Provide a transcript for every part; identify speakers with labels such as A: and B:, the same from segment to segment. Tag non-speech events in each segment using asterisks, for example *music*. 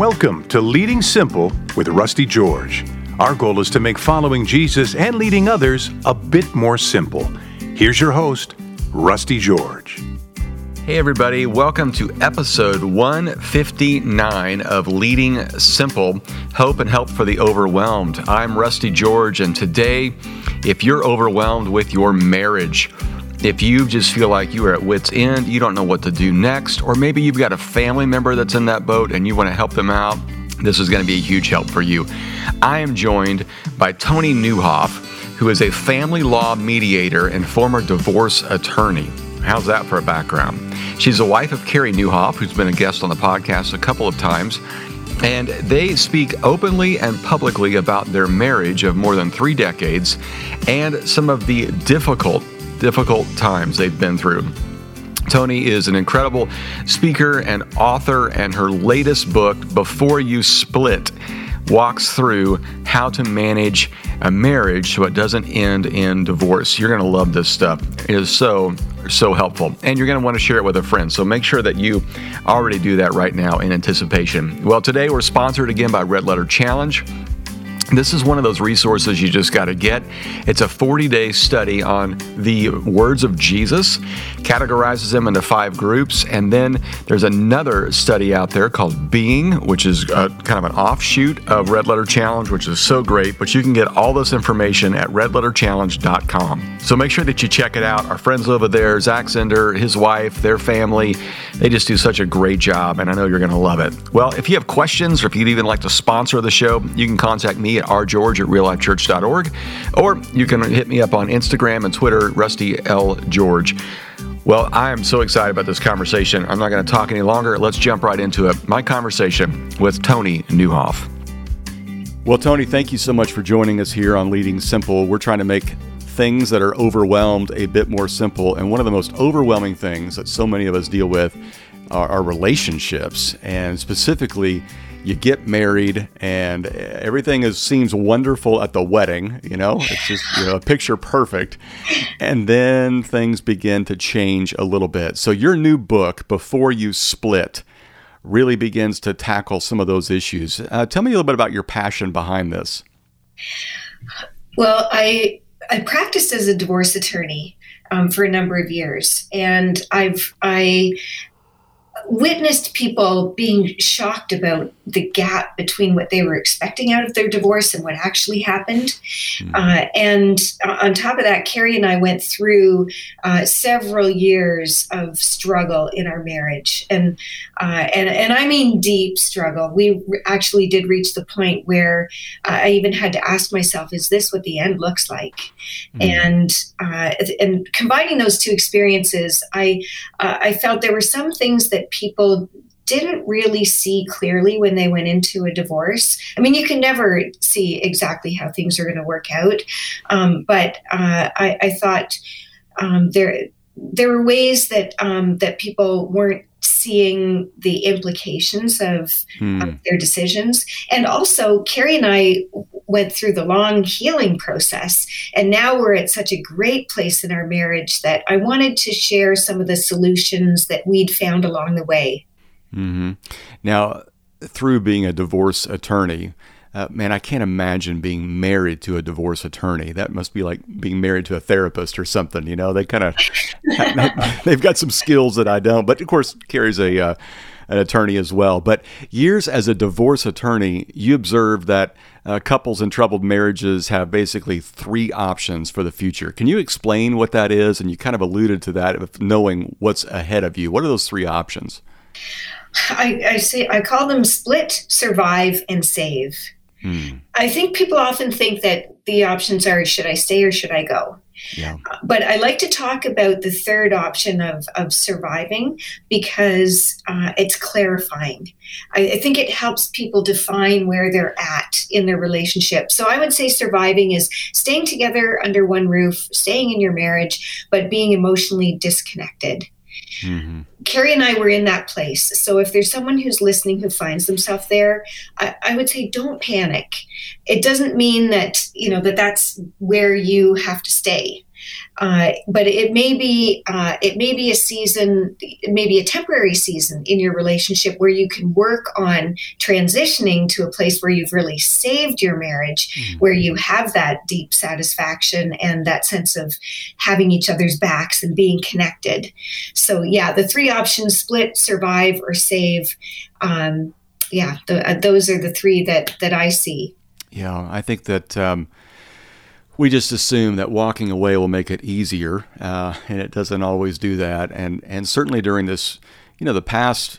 A: Welcome to Leading Simple with Rusty George. Our goal is to make following Jesus and leading others a bit more simple. Here's your host, Rusty George.
B: Hey, everybody, welcome to episode 159 of Leading Simple Hope and Help for the Overwhelmed. I'm Rusty George, and today, if you're overwhelmed with your marriage, if you just feel like you are at wits' end, you don't know what to do next, or maybe you've got a family member that's in that boat and you want to help them out, this is going to be a huge help for you. I am joined by Toni Nieuwhof, who is a family law mediator and former divorce attorney. How's that for a background? She's the wife of Carey Nieuwhof, who's been a guest on the podcast a couple of times. And they speak openly and publicly about their marriage of more than three decades and some of the difficult difficult times they've been through. Toni is an incredible speaker and author, and her latest book, Before You Split, walks through how to manage a marriage so it doesn't end in divorce. You're going to love this stuff. It is so, so helpful. And you're going to want to share it with a friend. So make sure that you already do that right now in anticipation. Well, today we're sponsored again by Red Letter Challenge. This is one of those resources you just got to get. It's a 40 day study on the words of Jesus, categorizes them into five groups. And then there's another study out there called Being, which is a, kind of an offshoot of Red Letter Challenge, which is so great. But you can get all this information at redletterchallenge.com. So make sure that you check it out. Our friends over there, Zach Zehnder, his wife, their family, they just do such a great job. And I know you're going to love it. Well, if you have questions or if you'd even like to sponsor the show, you can contact me at rgeorge at reallifechurch.org, or you can hit me up on Instagram and Twitter, Rusty L. George. Well, I am so excited about this conversation. I'm not going to talk any longer. Let's jump right into it. My conversation with Toni Nieuwhof. Well, Toni, thank you so much for joining us here on Leading Simple. We're trying to make things that are overwhelmed a bit more simple. And one of the most overwhelming things that so many of us deal with are, are relationships, and specifically you get married and everything is seems wonderful at the wedding you know? It's just you know a picture perfect. And then things begin to change a little bit. So your new book before you split really begins to tackle some of those issues. Uh, tell me a little bit about your passion behind this.
C: Well i i practiced as a divorce attorney um, for a number of years. And i've i witnessed people being shocked about the gap between what they were expecting out of their divorce and what actually happened. Mm-hmm. Uh, and on top of that, Carey and I went through uh, several years of struggle in our marriage, and uh, and and I mean deep struggle. We actually did reach the point where uh, I even had to ask myself, "Is this what the end looks like?" Mm-hmm. And uh, and combining those two experiences, I uh, I felt there were some things that people didn't really see clearly when they went into a divorce. I mean, you can never see exactly how things are going to work out, um, but uh, I, I, thought um, there there were ways that um, that people weren't seeing the implications of, hmm. of, their decisions. And also, Carey and I went through the long healing process, and now we're at such a great place in our marriage that I wanted to share some of the solutions that we'd found along the way.
B: Mm-hmm. Now, through being a divorce attorney, uh, man, I can't imagine being married to a divorce attorney. That must be like being married to a therapist or something. You know, they kind of *laughs* they've got some skills that I don't. But of course, Carey's a uh, an attorney as well. But years as a divorce attorney, you observe that uh, couples in troubled marriages have basically three options for the future. Can you explain what that is? And you kind of alluded to that knowing what's ahead of you. What are those three options?
C: I, I say I call them split, survive, and save. Hmm. I think people often think that the options are should I stay or should I go? Yeah. But I like to talk about the third option of, of surviving because uh, it's clarifying. I, I, think it helps people define where they're at in their relationship. So I would say surviving is staying together under one roof, staying in your marriage, but being emotionally disconnected. Mm-hmm. Carey and I were in that place. So if there's someone who's listening who finds themselves there, I, I, would say don't panic. It doesn't mean that you know that that's where you have to stay. Uh, but it may be uh, it may be a season, maybe a temporary season in your relationship where you can work on transitioning to a place where you've really saved your marriage, mm-hmm. where you have that deep satisfaction and that sense of having each other's backs and being connected. So yeah, the three options: split, survive, or save. Um, yeah, the, uh, those are the three that that I see.
D: Yeah, I think that. Um, we just assume that walking away will make it easier, uh, and it doesn't always do that. And and certainly during this, you know, the past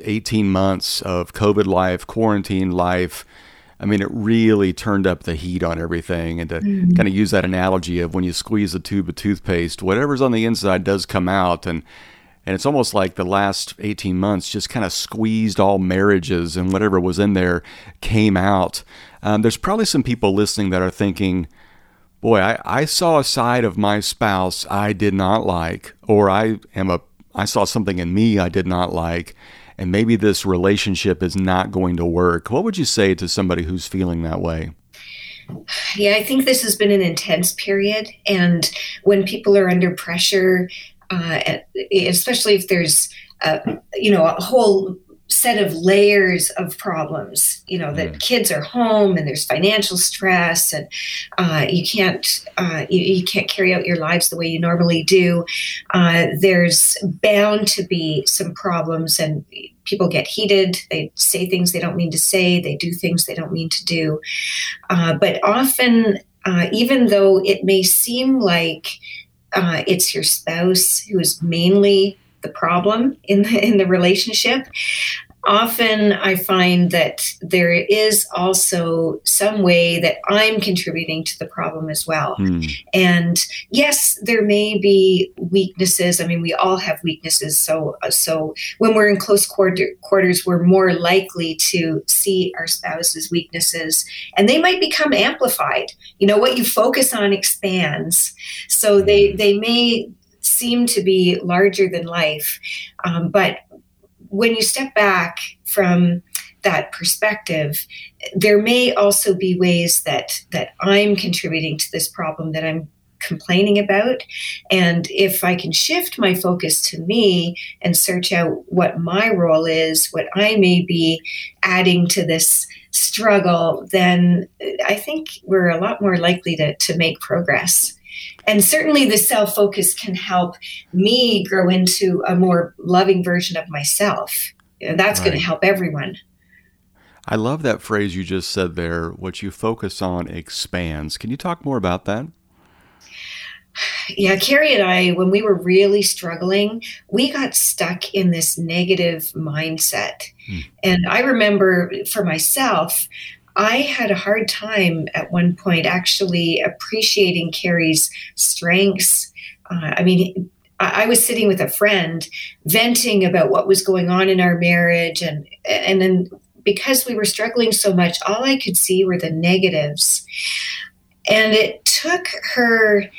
D: 18 months of COVID life, quarantine life, I mean, it really turned up the heat on everything. And to mm-hmm. kind of use that analogy of when you squeeze a tube of toothpaste, whatever's on the inside does come out. And and it's almost like the last 18 months just kind of squeezed all marriages and whatever was in there came out. Um, there's probably some people listening that are thinking, boy, I, I saw a side of my spouse I did not like, or I am a I saw something in me I did not like, and maybe this relationship is not going to work. What would you say to somebody who's feeling that way?
C: Yeah, I think this has been an intense period, and when people are under pressure, uh, especially if there's a, you know a whole set of layers of problems you know that mm. kids are home and there's financial stress and uh, you can't uh, you, you, can't carry out your lives the way you normally do. Uh, there's bound to be some problems and people get heated. They say things they don't mean to say. They do things they don't mean to do. Uh, but often uh, even though it may seem like uh, it's your spouse who is mainly the problem in the, in the relationship often I find that there is also some way that I'm contributing to the problem as well. Mm. And yes, there may be weaknesses. I mean, we all have weaknesses. So, so when we're in close quarter, quarters, we're more likely to see our spouse's weaknesses, and they might become amplified. You know, what you focus on expands. So they hmm. they may seem to be larger than life, um, but when you step back from that perspective, there may also be ways that that I'm contributing to this problem that I'm complaining about. And if I can shift my focus to me and search out what my role is, what I may be adding to this struggle, then I think we're a lot more likely to, to make progress. And certainly the self focus can help me grow into a more loving version of myself. And that's right. going to help everyone.
D: I love that phrase you just said there. What you focus on expands. Can you talk more about that?
C: Yeah, Carey and I, when we were really struggling, we got stuck in this negative mindset. Hmm. And I remember for myself, I had a hard time at one point actually appreciating Carey's strengths. Uh, I mean, I, I was sitting with a friend venting about what was going on in our marriage, and and then because we were struggling so much, all I could see were the negatives. And it took her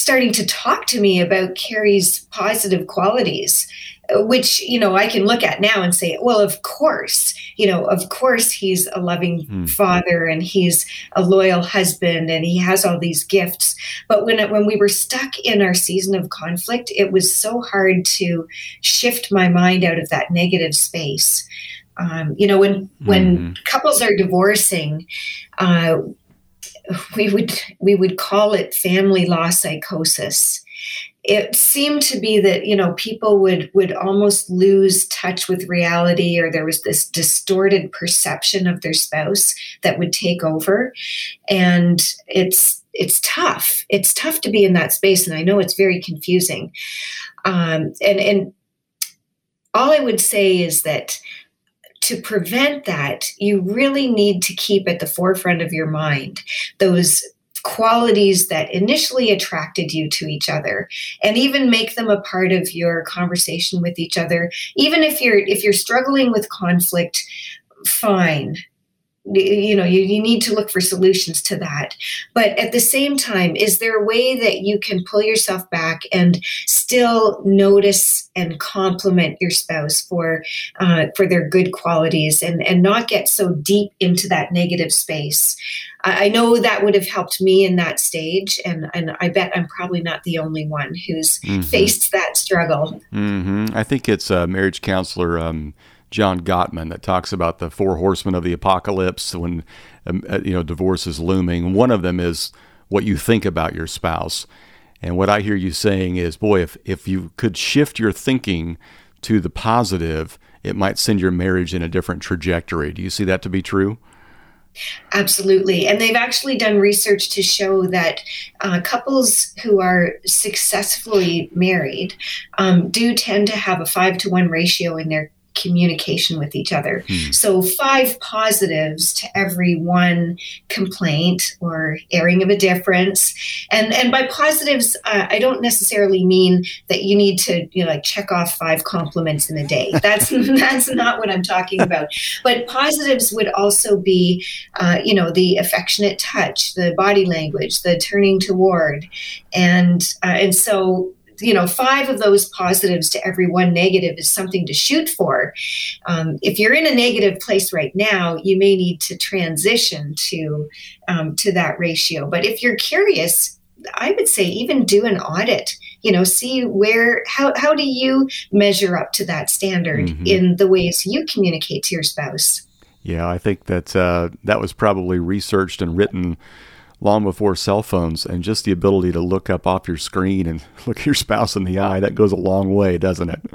C: starting to talk to me about Carey's positive qualities which you know I can look at now and say, well, of course, you know, of course he's a loving mm. father and he's a loyal husband and he has all these gifts. But when it, when we were stuck in our season of conflict, it was so hard to shift my mind out of that negative space. Um, you know, when when mm. couples are divorcing. Uh, we would we would call it family law psychosis. It seemed to be that you know people would would almost lose touch with reality or there was this distorted perception of their spouse that would take over. And it's it's tough. It's tough to be in that space and i know it's very confusing. Um, and and all i would say is that to prevent that, you really need to keep at the forefront of your mind those qualities that initially attracted you to each other and even make them a part of your conversation with each other. Even if you're if you're struggling with conflict fine you know you, you need to look for solutions to that but at the same time is there a way that you can pull yourself back and still notice and compliment your spouse for uh, for their good qualities and and not get so deep into that negative space I, I know that would have helped me in that stage and and i bet i'm probably not the only one who's mm-hmm. faced that struggle
D: mm-hmm. i think it's a marriage counselor um, John Gottman that talks about the four horsemen of the apocalypse when um, uh, you know divorce is looming. One of them is what you think about your spouse. And what I hear you saying is, boy, if if you could shift your thinking to the positive, it might send your marriage in a different trajectory. Do you see that to be true?
C: Absolutely. And they've actually done research to show that uh, couples who are successfully married um, do tend to have a five to one ratio in their communication with each other. Hmm. So, five positives to every one complaint or airing of a difference. And and by positives, uh, I don't necessarily mean that you need to you know like check off five compliments in a day. *laughs* That's that's not what I'm talking about. But positives would also be, uh, you know, the affectionate touch, the body language, the turning toward, and uh, and so you know, five of those positives to every one negative is something to shoot for. Um, if you're in a negative place right now, you may need to transition to um, to that ratio. But if you're curious, I would say even do an audit. You know, see where how how do you measure up to that standard mm-hmm. in the ways you communicate to your spouse.
D: Yeah, I think that uh, that was probably researched and written long before cell phones and just the ability to look up off your screen and *laughs* look your spouse in the eye that goes a long way doesn't it? *laughs*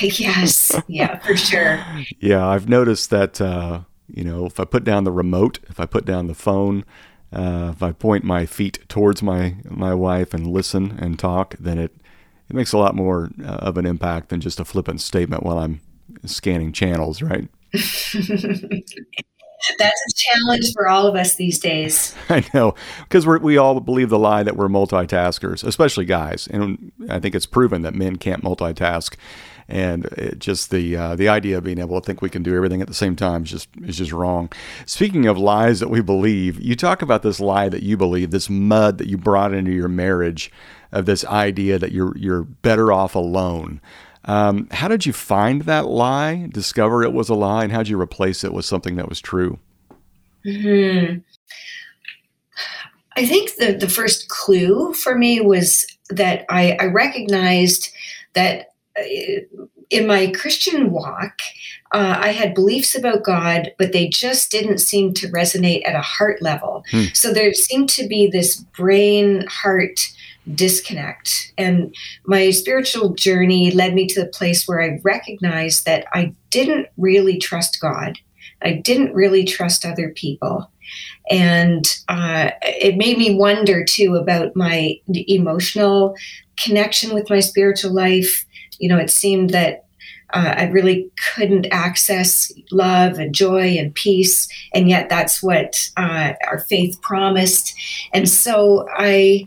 C: Yes. Yeah for sure.
D: Yeah i've noticed that uh, you know if i put down the remote if i put down the phone uh, if i point my feet towards my my wife and listen and talk then it it makes a lot more uh, of an impact than just a flippant statement while i'm scanning channels right *laughs*
C: That's a challenge for all of us these days. *laughs*
D: I know, because we all believe the lie that we're multitaskers, especially guys, and I think it's proven that men can't multitask. And it just the uh, the idea of being able to think we can do everything at the same time is just is just wrong. Speaking of lies that we believe, you talk about this lie that you believe, this mud that you brought into your marriage, of this idea that you're you're better off alone. Um, how did you find that lie, discover it was a lie, and how did you replace it with something that was true?
C: hmm I think the, the first clue for me was that I, I recognized that uh, in my Christian walk, uh, I had beliefs about God, but they just didn't seem to resonate at a heart level. Hmm. So there seemed to be this brain heart disconnect. And my spiritual journey led me to the place where I recognized that I didn't really trust God. I didn't really trust other people. And uh, it made me wonder too about my emotional connection with my spiritual life. You know, it seemed that uh, I really couldn't access love and joy and peace, and yet that's what uh, our faith promised. And so I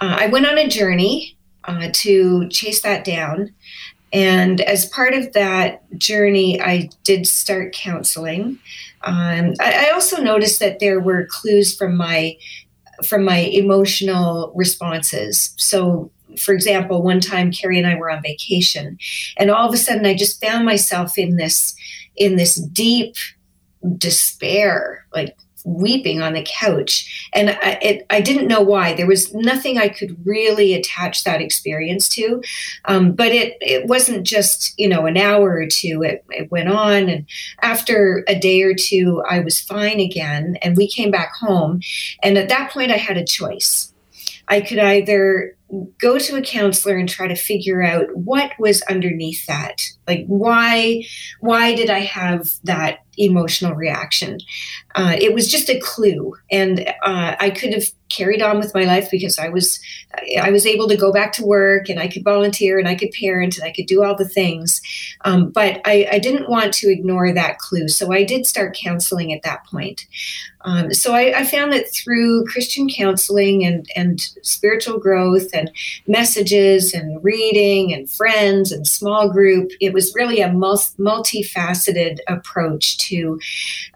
C: uh, I went on a journey uh, to chase that down. And as part of that journey, I did start counseling. Um, I, I, also noticed that there were clues from my from my emotional responses. So, for example, one time Carey and I were on vacation, and all of a sudden, I just found myself in this in this deep despair, like weeping on the couch. And I, it, I didn't know why. There was nothing I could really attach that experience to. Um, but it, it wasn't just, you know, an hour or two. It, it went on. And after a day or two, I was fine again. And we came back home. And at that point, I had a choice. I could either go to a counselor and try to figure out what was underneath that like why why did i have that emotional reaction. Uh, it was just a clue and uh, i could have carried on with my life because i was i was able to go back to work and i could volunteer and i could parent and i could do all the things. Um, but I, I, didn't want to ignore that clue so i did start counseling at that point um, so I, I, found that through christian counseling and, and spiritual growth and messages and reading and friends and small group it was really a multifaceted approach to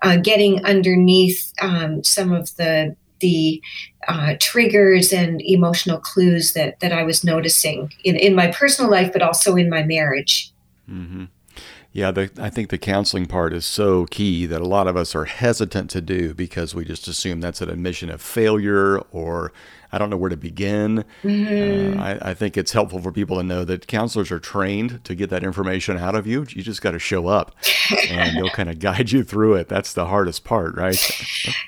C: uh, getting underneath um, some of the the uh, triggers and emotional clues that that I was noticing in, in my personal life, but also in my marriage.
B: Mm-hmm. Yeah, the, I think the counseling part is so key that a lot of us are hesitant to do because we just assume that's an admission of failure or I don't know where to begin. Mm-hmm. Uh, I, I, think it's helpful for people to know that counselors are trained to get that information out of you. You just got to show up and they'll kind of *laughs* guide you through it. That's the hardest part, right?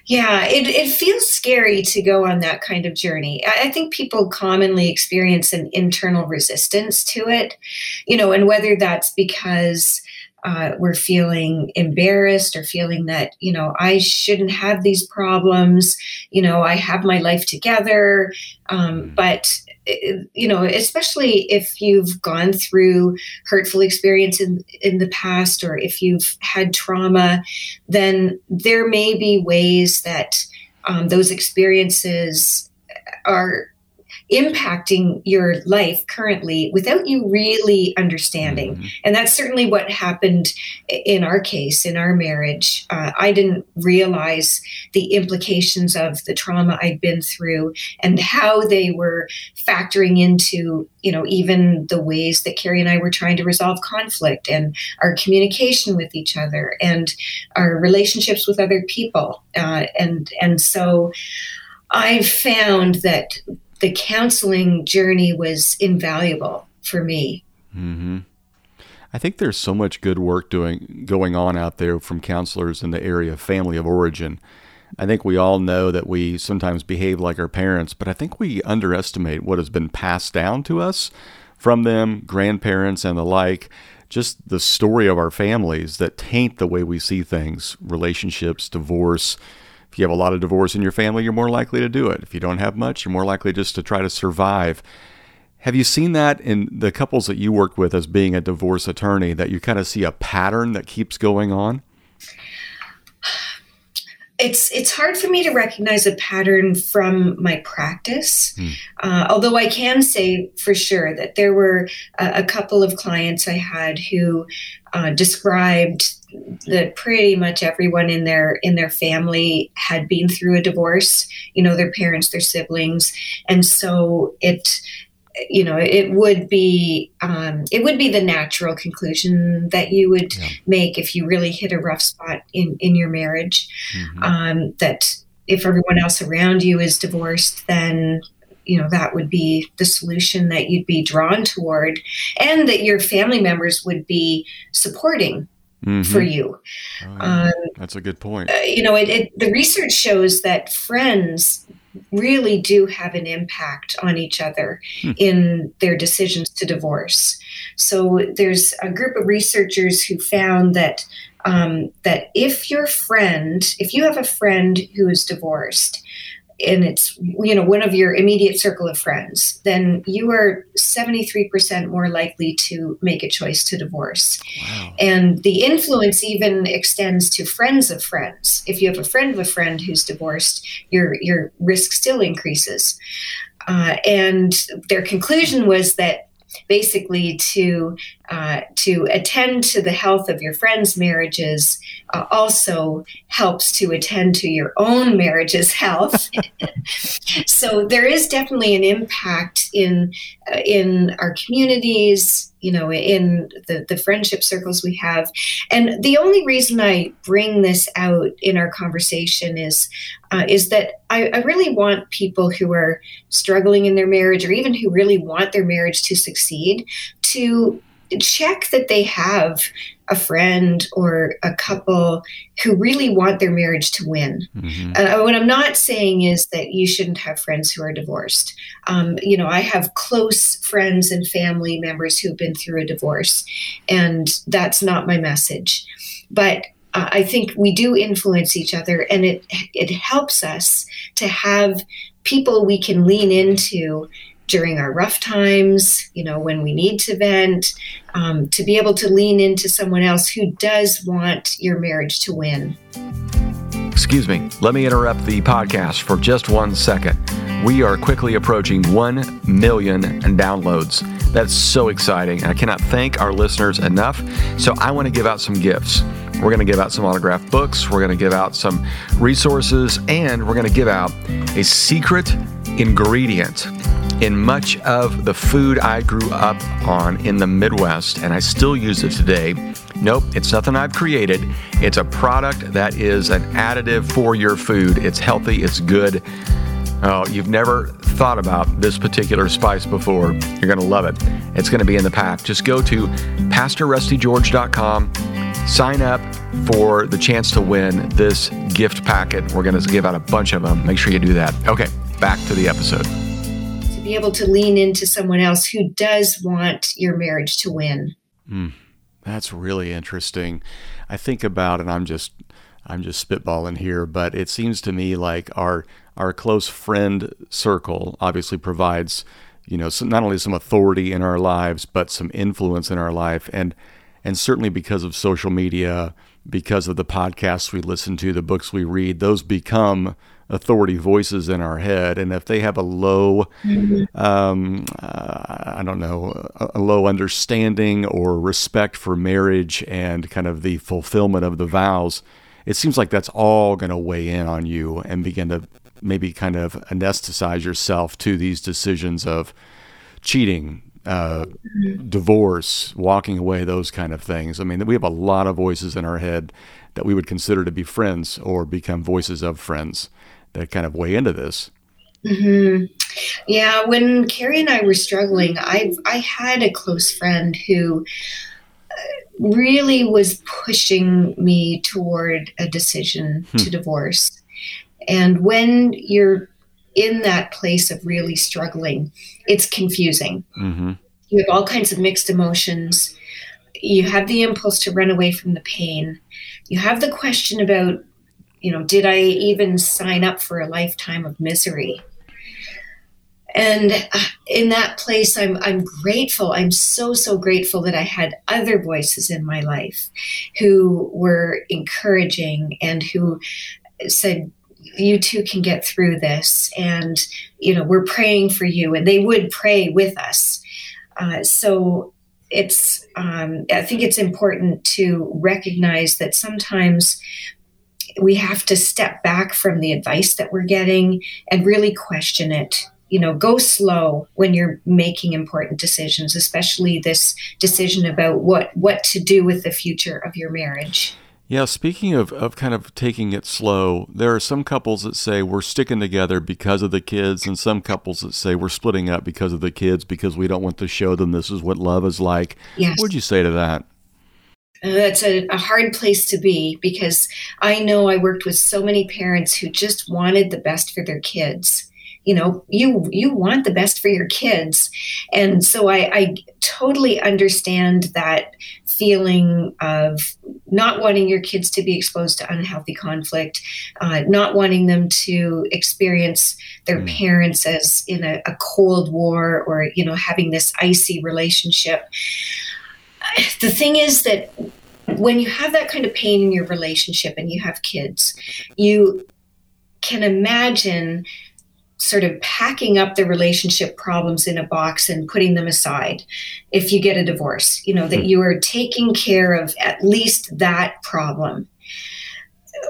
C: yeah, it, it feels scary to go on that kind of journey. I, I think people commonly experience an internal resistance to it, you know, and whether that's because uh, we're feeling embarrassed or feeling that you know i shouldn't have these problems you know i have my life together um, mm. but eh, you know especially if you've gone through hurtful experience in, in the past or if you've had trauma then there may be ways that um, those experiences are impacting your life currently without you really understanding. Mm-hmm. And that's certainly what happened in our case, in our marriage. Uh, I didn't realize the implications of the trauma I'd been through and how they were factoring into, you know, even the ways that Carey and I were trying to resolve conflict and our communication with each other and our relationships with other people. Uh, and and so I've found that the counseling journey was invaluable for me.
B: Mm-hmm. I think there's so much good work doing going on out there from counselors in the area of family of origin. I think we all know that we sometimes behave like our parents, but I think we underestimate what has been passed down to us from them, grandparents and the like. Just the story of our families that taint the way we see things, relationships, divorce, if you have a lot of divorce in your family, you're more likely to do it. If you don't have much, you're more likely just to try to survive. Have you seen that in the couples that you work with as being a divorce attorney, that you kind of see a pattern that keeps going on?
C: It's it's hard for me to recognize a pattern from my practice, hmm. uh, although I can say for sure that there were a, a couple of clients I had who uh, described that pretty much everyone in their in their family had been through a divorce you know their parents their siblings and so it you know it would be um, it would be the natural conclusion that you would yeah. make if you really hit a rough spot in in your marriage mm-hmm. um, that if everyone else around you is divorced then you know that would be the solution that you'd be drawn toward and that your family members would be supporting mm-hmm. for you.
B: Oh, um, that's a good point.
C: Uh, you know, it, it, the research shows that friends really do have an impact on each other hmm. in their decisions to divorce. So there's a group of researchers who found that um, that if your friend, if you have a friend who is divorced, and it's you know one of your immediate circle of friends then you are 73% more likely to make a choice to divorce. Wow. and the influence even extends to friends of friends. If you have a friend of a friend who's divorced your your risk still increases. Uh, and their conclusion was that basically to uh, to attend to the health of your friends' marriages uh, also helps to attend to your own marriage's health. *laughs* so there is definitely an impact in uh, in our communities, you know, in the the friendship circles we have. And the only reason I bring this out in our conversation is uh, is that I, I really want people who are struggling in their marriage, or even who really want their marriage to succeed, to check that they have a friend or a couple who really want their marriage to win. Mm-hmm. Uh, what I'm not saying is that you shouldn't have friends who are divorced. Um, you know, I have close friends and family members who've been through a divorce, and that's not my message. But uh, I think we do influence each other, and it it helps us to have people we can lean into during our rough times, you know, when we need to vent, um, to be able to lean into someone else who does want your marriage to win.
B: Excuse me, let me interrupt the podcast for just one second. We are quickly approaching 1 million downloads. That's so exciting. I cannot thank our listeners enough. So I want to give out some gifts. We're going to give out some autographed books, we're going to give out some resources, and we're going to give out a secret ingredient in much of the food I grew up on in the Midwest, and I still use it today. Nope, it's nothing I've created. It's a product that is an additive for your food. It's healthy, it's good. Oh, you've never thought about this particular spice before. You're going to love it. It's going to be in the pack. Just go to PastorRustyGeorge.com, sign up for the chance to win this gift packet. We're going to give out a bunch of them. Make sure you do that. Okay, back to the episode.
C: Be able to lean into someone else who does want your marriage to win.
D: Mm, that's really interesting. I think about, and I'm just I'm just spitballing here, but it seems to me like our our close friend circle obviously provides, you know, some, not only some authority in our lives, but some influence in our life, and and certainly because of social media, because of the podcasts we listen to, the books we read, those become authority voices in our head. And if they have a low, mm-hmm. um, uh, I don't know, a, a, low understanding or respect for marriage and kind of the fulfillment of the vows, it seems like that's all going to weigh in on you and begin to maybe kind of anesthetize yourself to these decisions of cheating, uh, divorce, walking away, those kind of things. I mean, we have a lot of voices in our head that we would consider to be friends or become voices of friends that kind of weigh into this.
C: Mm-hmm. Yeah, when Carey and I were struggling, I I had a close friend who really was pushing me toward a decision hmm. to divorce. And when you're in that place of really struggling, it's confusing. Mm-hmm. You have all kinds of mixed emotions. You have the impulse to run away from the pain. You have the question about, you know, did I even sign up for a lifetime of misery? and uh, in that place i'm i'm grateful. I'm so so grateful that i had other voices in my life who were encouraging and who said you too can get through this and you know we're praying for you. And they would pray with us. Uh, so it's um, i think it's important to recognize that sometimes we have to step back from the advice that we're getting and really question it you know go slow when you're making important decisions especially this decision about what what to do with the future of your marriage
D: yeah, speaking of, of kind of taking it slow, there are some couples that say we're sticking together because of the kids, and some couples that say we're splitting up because of the kids because we don't want to show them this is what love is like. Yes. What would you say to that?
C: That's a, a, hard place to be because I know I worked with so many parents who just wanted the best for their kids. You know you you want the best for your kids. And so i, I totally understand that feeling of not wanting your kids to be exposed to unhealthy conflict uh, not wanting them to experience their mm. parents as in a, a cold war or you know having this icy relationship *laughs* the thing is that when you have that kind of pain in your relationship and you have kids you can imagine sort of packing up the relationship problems in a box and putting them aside if you get a divorce you know that hmm. you are taking care of at least that problem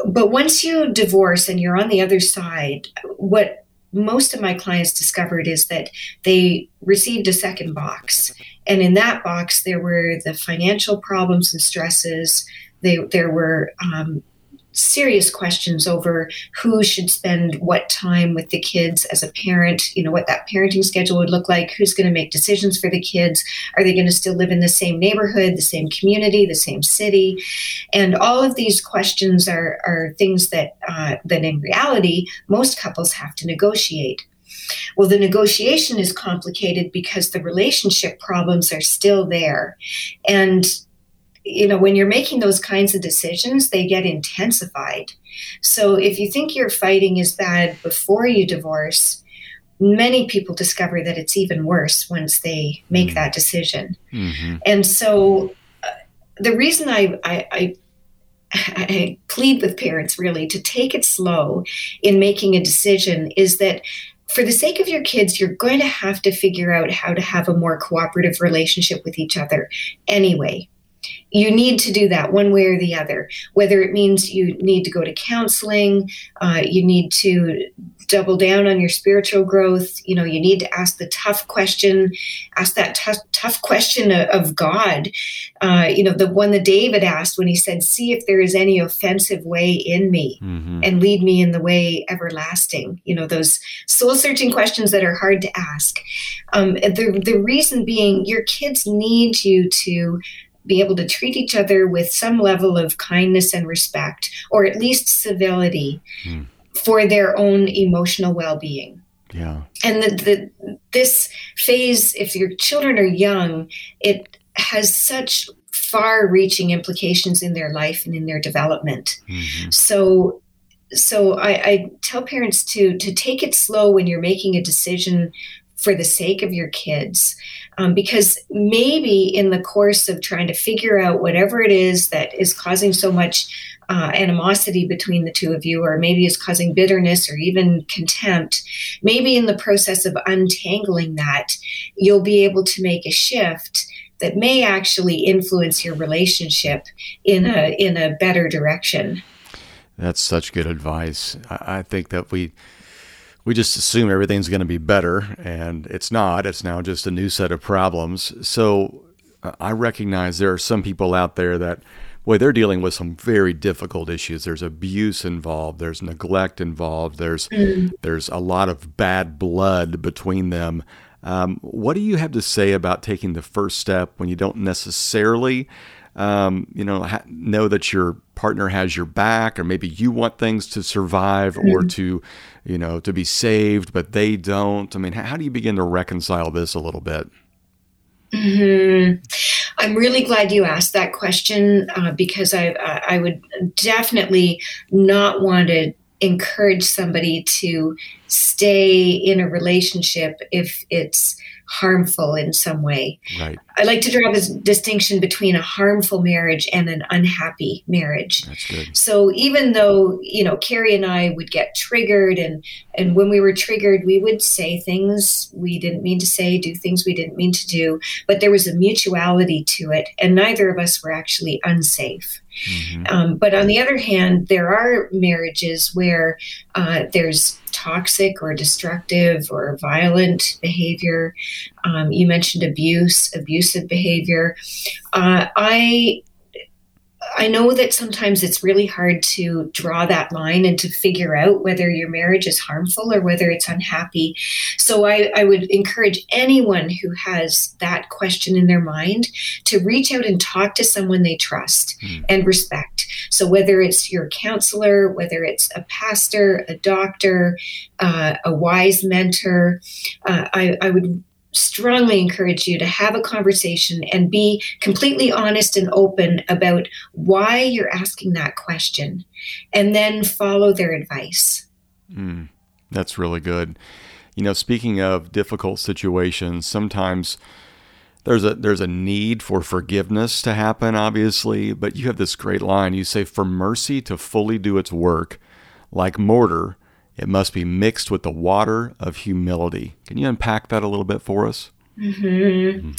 C: but once you divorce and you're on the other side what most of my clients discovered is that they received a second box. And in that box there were the financial problems and stresses. They, there were um, serious questions over who should spend what time with the kids as a parent, you know, what that parenting schedule would look like, who's going to make decisions for the kids, are they going to still live in the same neighborhood, the same community, the same city? And all of these questions are, are things that, uh, that in reality, most couples have to negotiate. Well, the negotiation is complicated because the relationship problems are still there. And you know, when you're making those kinds of decisions, they get intensified. So if you think your fighting is bad before you divorce, many people discover that it's even worse once they make mm-hmm. that decision. Mm-hmm. And so uh, the reason I, I, I *laughs* I plead with parents really to take it slow in making a decision is that for the sake of your kids, you're going to have to figure out how to have a more cooperative relationship with each other anyway. You need to do that one way or the other. Whether it means you need to go to counseling, uh, you need to double down on your spiritual growth. You know, you need to ask the tough question, ask that tough, tough question of God. Uh, you know, the one that David asked when he said, "See if there is any offensive way in me, mm-hmm. and lead me in the way everlasting." You know, those soul-searching questions that are hard to ask. Um, the the reason being, your kids need you to be able to treat each other with some level of kindness and respect, or at least civility, mm. for their own emotional well being.
D: Yeah.
C: And the, the, this phase, if your children are young, it has such far reaching implications in their life and in their development. Mm-hmm. So so I, I, tell parents to to take it slow when you're making a decision for the sake of your kids. Um, because maybe in the course of trying to figure out whatever it is that is causing so much uh, animosity between the two of you, or maybe is causing bitterness or even contempt, maybe in the process of untangling that, you'll be able to make a shift that may actually influence your relationship in a in a better direction.
D: That's such good advice. I think that we we just assume everything's going to be better, and it's not. It's now just a new set of problems. So uh, I recognize there are some people out there that, boy, they're dealing with some very difficult issues. There's abuse involved. There's neglect involved. There's mm. there's a lot of bad blood between them. Um, what do you have to say about taking the first step when you don't necessarily um, you know, ha- know that your partner has your back, or maybe you want things to survive mm-hmm. or to, you know, to be saved, but they don't. I mean, how, how do you begin to reconcile this a little bit?
C: Mm-hmm. I'm really glad you asked that question uh, because I I would definitely not want to encourage somebody to stay in a relationship if it's harmful in some way.
D: Right.
C: I like to draw this distinction between a harmful marriage and an unhappy marriage.
D: That's good.
C: So even though, you know, Carey and I would get triggered and and when we were triggered, we would say things we didn't mean to say, do things we didn't mean to do, but there was a mutuality to it and neither of us were actually unsafe. Mm-hmm. Um, but on the other hand, there are marriages where uh, there's toxic or destructive or violent behavior. Um, you mentioned abuse, abusive behavior. Uh, I I know that sometimes it's really hard to draw that line and to figure out whether your marriage is harmful or whether it's unhappy. So I, I, would encourage anyone who has that question in their mind to reach out and talk to someone they trust mm. and respect. So whether it's your counselor, whether it's a pastor, a doctor, uh, a wise mentor, uh, I, I would strongly encourage you to have a conversation and be completely honest and open about why you're asking that question and then follow their advice.
D: Mm, that's really good. You know, speaking of difficult situations, sometimes there's a there's a need for forgiveness to happen obviously, but you have this great line. You say for mercy to fully do its work, like mortar, it must be mixed with the water of humility. Can you unpack that a little bit for us?
C: Mm-hmm.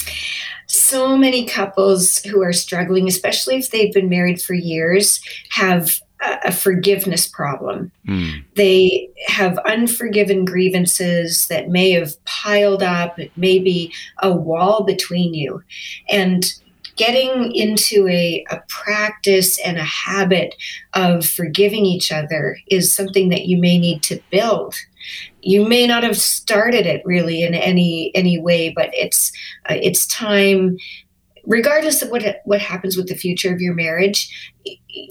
C: So many couples who are struggling, especially if they've been married for years, have a, forgiveness problem. Mm. They have unforgiven grievances that may have piled up. It may be a wall between you. And getting into a, a practice and a habit of forgiving each other is something that you may need to build. You may not have started it really in any any way but it's uh, it's time regardless of what what happens with the future of your marriage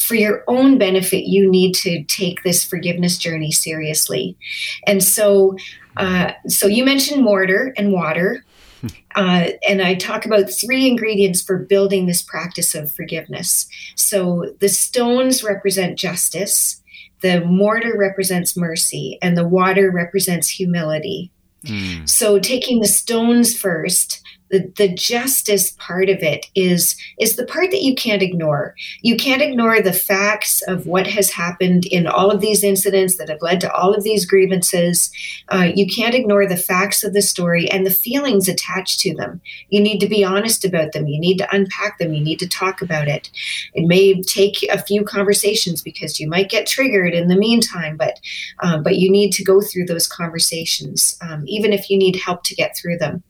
C: for your own benefit you need to take this forgiveness journey seriously. And so uh, so you mentioned mortar and water *laughs* uh, and I talk about three ingredients for building this practice of forgiveness. So the stones represent justice, the mortar represents mercy, and the water represents humility. Mm. So taking the stones first, the, the justice part of it is is the part that you can't ignore. You can't ignore the facts of what has happened in all of these incidents that have led to all of these grievances. Uh, you can't ignore the facts of the story and the feelings attached to them. You need to be honest about them. You need to unpack them. You need to talk about it. It may take a few conversations because you might get triggered in the meantime but uh, but you need to go through those conversations um, even if you need help to get through them.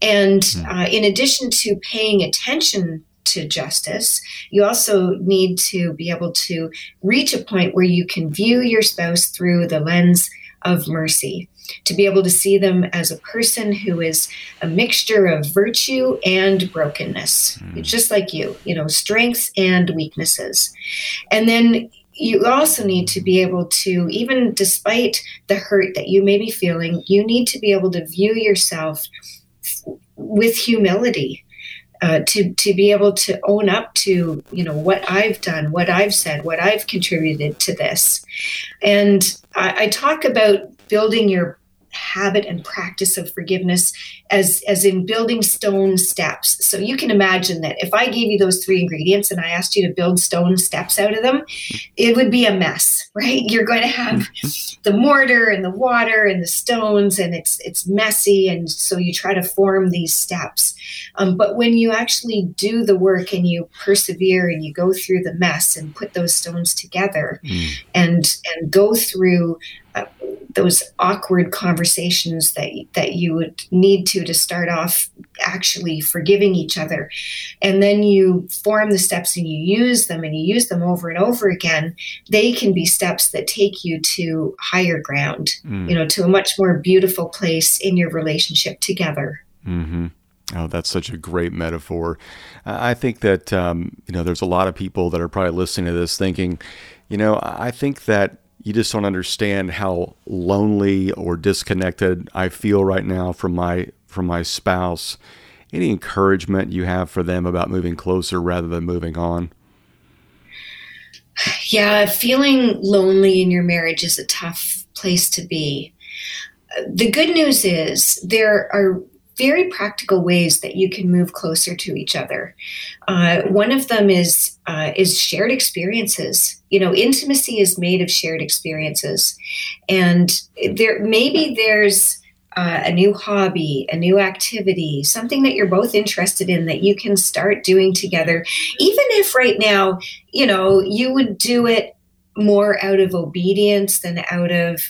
C: And and hmm. uh, in addition to paying attention to justice, you also need to be able to reach a point where you can view your spouse through the lens of mercy, to be able to see them as a person who is a mixture of virtue and brokenness, mm. just like you, you know, strengths and weaknesses. And then you also need to be able to, even despite the hurt that you may be feeling, you need to be able to view yourself with humility uh, to to be able to own up to you know what I've done, what I've said, what I've contributed to this, and I, I talk about building your habit and practice of forgiveness as as in building stone steps. So you can imagine that if i gave you those three ingredients and i asked you to build stone steps out of them it would be a mess *laughs* right? You're going to have the mortar and the water and the stones and it's it's messy and so you try to form these steps. Um, but when you actually do the work and you persevere and you go through the mess and put those stones together mm. and and go through those awkward conversations that that you would need to to start off actually forgiving each other and then you form the steps and you use them and you use them over and over again they can be steps that take you to higher ground mm. you know to a much more beautiful place in your relationship together
D: mm-hmm. Oh, that's such a great metaphor. I think that um, you know there's a lot of people that are probably listening to this thinking, you know, I think that you just don't understand how lonely or disconnected I feel right now from my from my spouse. Any encouragement you have for them about moving closer rather than moving on?
C: Yeah, feeling lonely in your marriage is a tough place to be. The good news is there are very practical ways that you can move closer to each other. Uh, one of them is uh, is shared experiences. You know, intimacy is made of shared experiences, and there maybe there's uh, a new hobby, a new activity, something that you're both interested in that you can start doing together, even if right now, you know, you would do it more out of obedience than out of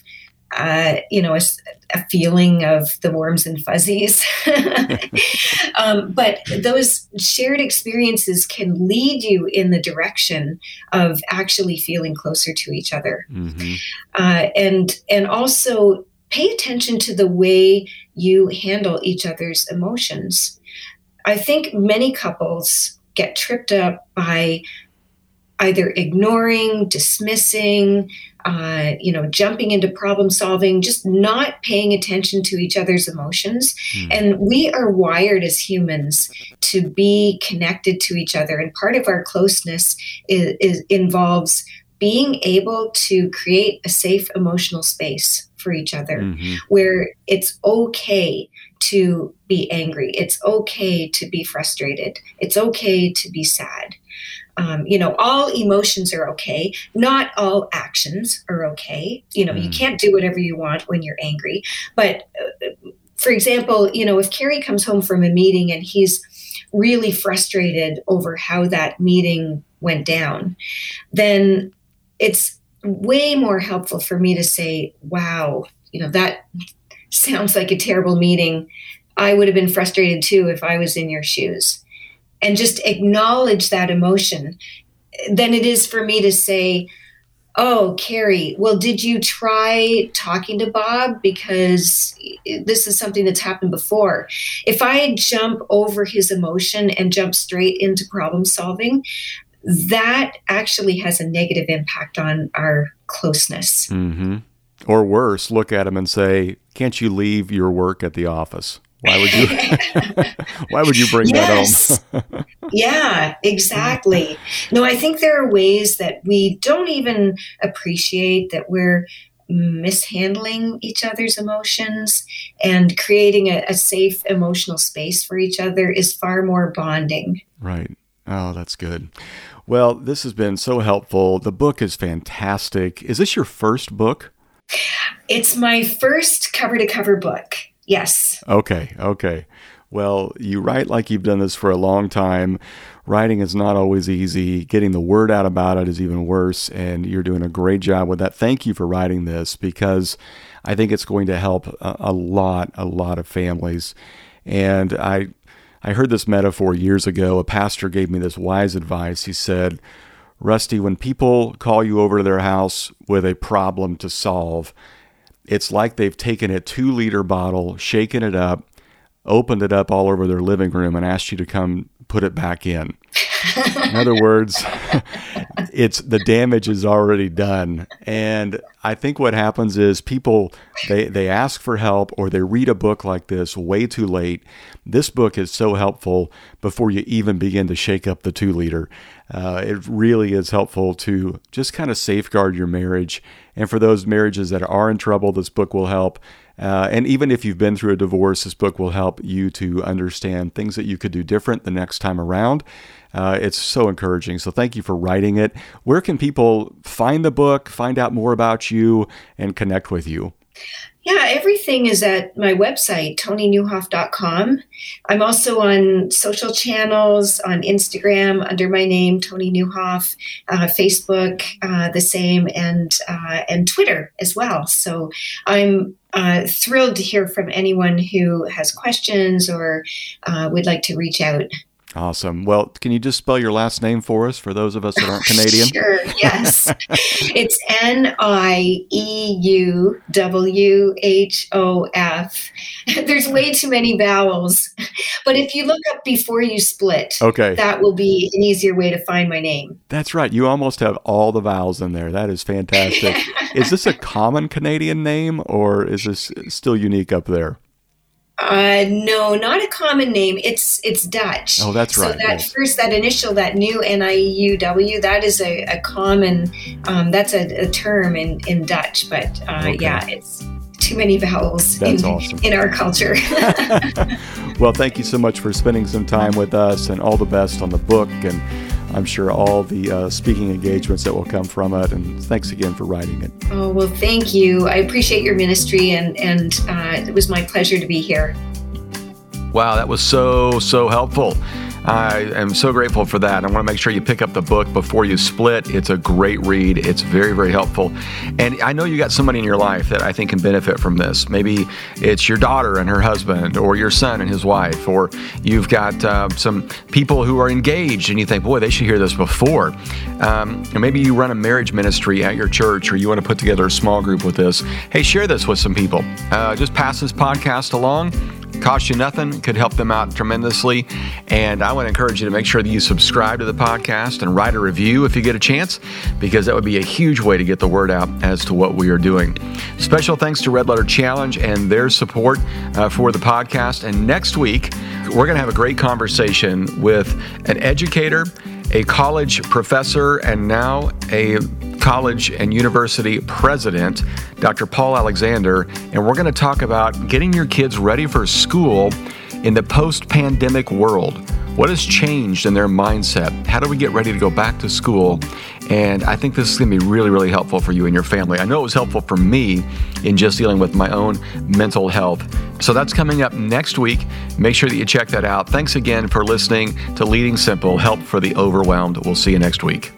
C: uh, you know, a, a, feeling of the warms and fuzzies. *laughs* um, but those shared experiences can lead you in the direction of actually feeling closer to each other, mm-hmm. uh, and and also pay attention to the way you handle each other's emotions. I think many couples get tripped up by either ignoring, dismissing, uh, you know, jumping into problem solving, just not paying attention to each other's emotions. Mm. And we are wired as humans to be connected to each other. And part of our closeness is, is, involves being able to create a safe emotional space for each other mm-hmm. where it's okay to be angry. It's okay to be frustrated. It's okay to be sad um, you know, all emotions are okay. Not all actions are okay. You know, mm. you can't do whatever you want when you're angry. But uh, for example, you know, if Carey comes home from a meeting and he's really frustrated over how that meeting went down, then it's way more helpful for me to say, wow, you know, that sounds like a terrible meeting. I would have been frustrated too if I was in your shoes and just acknowledge that emotion than it is for me to say, Oh, Carey, well, did you try talking to Bob? Because this is something that's happened before. If I jump over his emotion and jump straight into problem solving, that actually has a negative impact on our closeness.
D: Mm-hmm. Or worse, look at him and say, Can't you leave your work at the office? Why would you? *laughs* why would you bring yes. that home? *laughs*
C: yeah, exactly. No, I think there are ways that we don't even appreciate that we're mishandling each other's emotions and creating a, a safe emotional space for each other is far more bonding.
D: Right. Oh, that's good. Well, this has been so helpful. The book is fantastic. Is this your first book?
C: It's my first cover to cover book. Yes.
D: Okay. Okay. Well, you write like you've done this for a long time. Writing is not always easy. Getting the word out about it is even worse. And you're doing a great job with that. Thank you for writing this because I think it's going to help a, a lot, a lot of families. And I, I heard this metaphor years ago. A pastor gave me this wise advice. He said, Rusty, when people call you over to their house with a problem to solve, it's like they've taken a two liter bottle, shaken it up, opened it up all over their living room, and asked you to come put it back in. in other *laughs* words, *laughs* it's the damage is already done. And I think what happens is people they they ask for help or they read a book like this way too late. This book is so helpful before you even begin to shake up the two liter. Uh, it really is helpful to just kind of safeguard your marriage. And for those marriages that are in trouble, this book will help. Uh, and even if you've been through a divorce, this book will help you to understand things that you could do different the next time around. Uh, it's so encouraging. So thank you for writing it. Where can people find the book, find out more about you, and connect with you?
C: Yeah, everything is at my website, toninieuwhof.com. I'm also on social channels on Instagram under my name, Toni Nieuwhof, uh, Facebook, uh, the same, and uh, and Twitter as well. So I'm uh, thrilled to hear from anyone who has questions or uh, would like to reach out.
D: Awesome. Well, can you just spell your last name for us for those of us that aren't *laughs* Canadian?
C: sure, yes. *laughs* it's N I E U W H O F. *laughs* There's way too many vowels. But if you look up before you split,
D: okay.
C: that will be an easier way to find my name.
D: That's right. You almost have all the vowels in there. That is fantastic. is this a common Canadian name or is this still unique up there?
C: Uh, no, not a common name. It's it's Dutch.
D: Oh, that's right.
C: So that yes. first, that initial, that new N I U W, that is a, a common. Um, that's a, a, term in in Dutch, but uh, okay. yeah, it's too many vowels in,
D: awesome.
C: in our culture. *laughs*
D: well, thank you so much for spending some time with us, and all the best on the book and I'm sure all the uh, speaking engagements that will come from it. And thanks again for writing it.
C: Oh, well, thank you. I appreciate your ministry, and, and uh, it was my pleasure to be here.
B: Wow, that was so, so helpful. I am so grateful for that. I want to make sure you pick up the book before you split. It's a great read. It's very, very helpful. And I know you got somebody in your life that I think can benefit from this. Maybe it's your daughter and her husband, or your son and his wife, or you've got uh, some people who are engaged and you think, boy, they should hear this before. Um, or maybe you run a marriage ministry at your church, or you want to put together a small group with this. Hey, share this with some people. Uh, just pass this podcast along cost you nothing, could help them out tremendously. And I want to encourage you to make sure that you subscribe to the podcast and write a review if you get a chance, because that would be a huge way to get the word out as to what we are doing. Special thanks to Red Letter Challenge and their support uh, for the podcast. And next week, we're going to have a great conversation with an educator, a college professor, and now a college and university president, Dr. Paul Alexander, and we're going to talk about getting your kids ready for school in the post pandemic world. What has changed in their mindset? How do we get ready to go back to school? And I think this is going to be really, really helpful for you and your family. I know it was helpful for me in just dealing with my own mental health. So that's coming up next week. Make sure that you check that out. Thanks again for listening to Leading Simple Help for the Overwhelmed. We'll see you next week.